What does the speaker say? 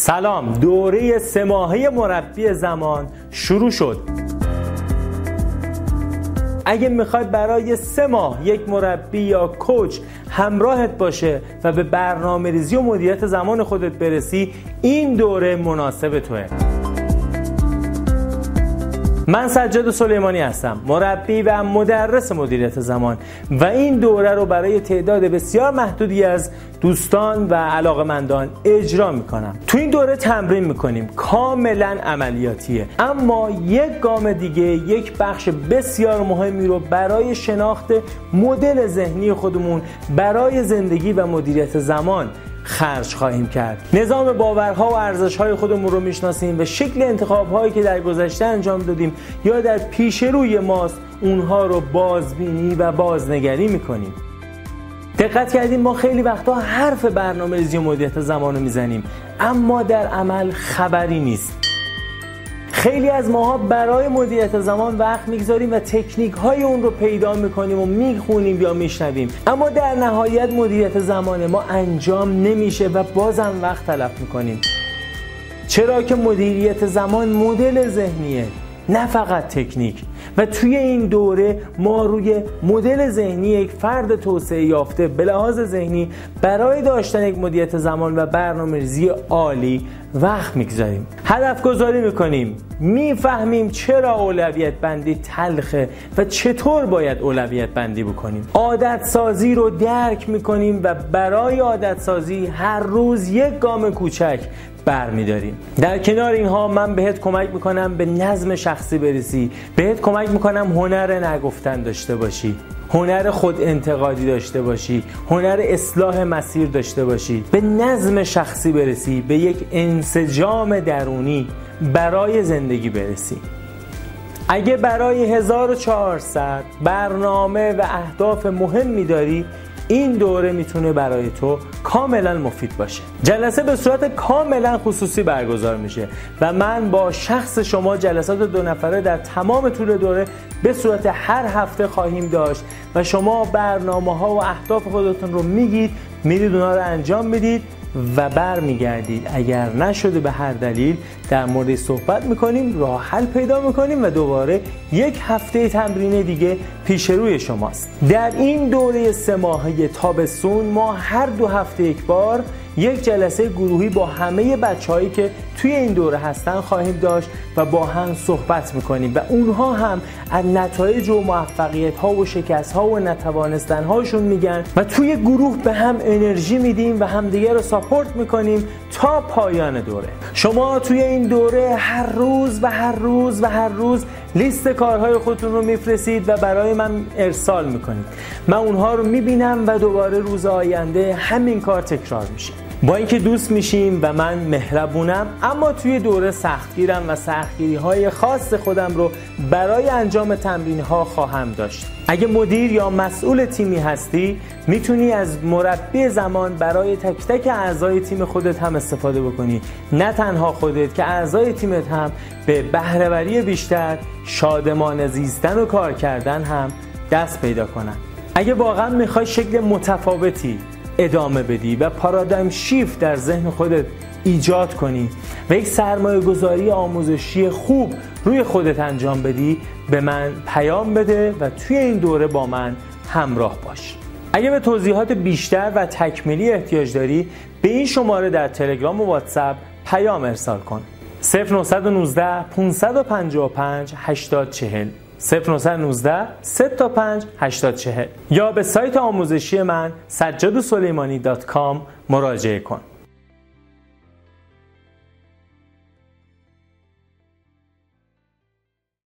سلام. دوره سه ماهه مربی زمان شروع شد. اگه می‌خوای برای سه ماه یک مربی یا کوچ همراهت باشه و به برنامه ریزی و مدیریت زمان خودت برسی این دوره مناسب توه. من سجاد سلیمانی هستم مربی و مدرس مدیریت زمان و این دوره رو برای تعداد بسیار محدودی از دوستان و علاقمندان اجرا می‌کنم. تو این دوره تمرین می‌کنیم کاملا عملیاتیه. اما یک گام دیگه یک بخش بسیار مهمی رو برای شناخت مدل ذهنی خودمون برای زندگی و مدیریت زمان خرج خواهیم کرد. نظام باورها و ارزشهای خودمون رو می‌شناسیم و شکل انتخابهایی که در گذشته انجام دادیم یا در پیش روی ماست اونها رو بازبینی و بازنگری می‌کنیم. دقت کردیم ما خیلی وقتا حرف برنامه ریزی و مدیریت زمان رو می‌زنیم اما در عمل خبری نیست. خیلی از ماها برای مدیریت زمان وقت می‌گذاریم و تکنیک های اون رو پیدا می‌کنیم و می‌خونیم یا میشنویم. اما در نهایت مدیریت زمان ما انجام نمیشه و بازم وقت تلف می‌کنیم. چرا که مدیریت زمان مدل ذهنیه نه فقط تکنیک. و توی این دوره ما روی مدل ذهنی یک فرد توسعه یافته به لحاظ ذهنی برای داشتن یک مدیریت زمان و برنامه ریزی عالی وقت می‌گذاریم. هدف گذاری می‌کنیم. می‌فهمیم چرا اولویت بندی تلخه و چطور باید اولویت بندی بکنیم. عادت سازی رو درک می‌کنیم و برای عادت سازی هر روز یک گام کوچک برمیداریم در کنار اینها من بهت کمک می‌کنم به نظم شخصی برسی. بهت کمک می‌کنم هنر نگفتن داشته باشی. هنر خود انتقادی داشته باشی. هنر اصلاح مسیر داشته باشی. به نظم شخصی برسی. به یک انسجام درونی برای زندگی برسی. اگه برای 1400 برنامه و اهداف مهمی داری این دوره می‌تونه برای تو کاملا مفید باشه. جلسه به صورت کاملا خصوصی برگزار میشه و من با شخص شما جلسات دو نفره در تمام طول دوره به صورت هر هفته خواهیم داشت و شما برنامه ها و اهداف خودتون رو میگید میرید اونها رو انجام می‌دید. و برمیگردید اگر نشده به هر دلیل در مورد صحبت می‌کنیم راه حل پیدا می‌کنیم و دوباره یک هفته تمرین دیگه پیش روی شماست. در این دوره سه ماهه تابستون ما هر دو هفته یک بار یک جلسه گروهی با همه بچههایی که توی این دوره هستن خواهیم داشت و با هم صحبت می‌کنیم. و اونها هم از نتایج و موفقیت ها و شکست ها و نتوانستن هاشون میگن و توی گروه به هم انرژی میدیم و همدیگه رو ساپورت می‌کنیم تا پایان دوره. شما توی این دوره هر روز و هر روز و هر روز لیست کارهای خودتون رو میفرستید و برای من ارسال می‌کنید. من اونها رو می‌بینم و دوباره روز آینده همین کار تکرار میشه. با اینکه دوست میشیم و من مهربونم اما توی دوره سختگیرم و سختگیری های خاص خودم رو برای انجام تمرین ها خواهم داشت. اگه مدیر یا مسئول تیمی هستی می‌تونی از مربی زمان برای تک تک اعضای تیم خودت هم استفاده بکنی. نه تنها خودت که اعضای تیمت هم به بهرهوری بیشتر شادمان زیستن و کار کردن هم دست پیدا کنن. اگه واقعا می‌خوای شکل متفاوتی ادامه بدی و پارادایم شیفت در ذهن خودت ایجاد کنی و یک سرمایه گذاری آموزشی خوب روی خودت انجام بدی به من پیام بده و توی این دوره با من همراه باش. اگه به توضیحات بیشتر و تکمیلی احتیاج داری به این شماره در تلگرام و واتساپ پیام ارسال کن. 0919 555 8040 0919 3 تا 5 80 یا به سایت آموزشی من سجاد مراجعه کن.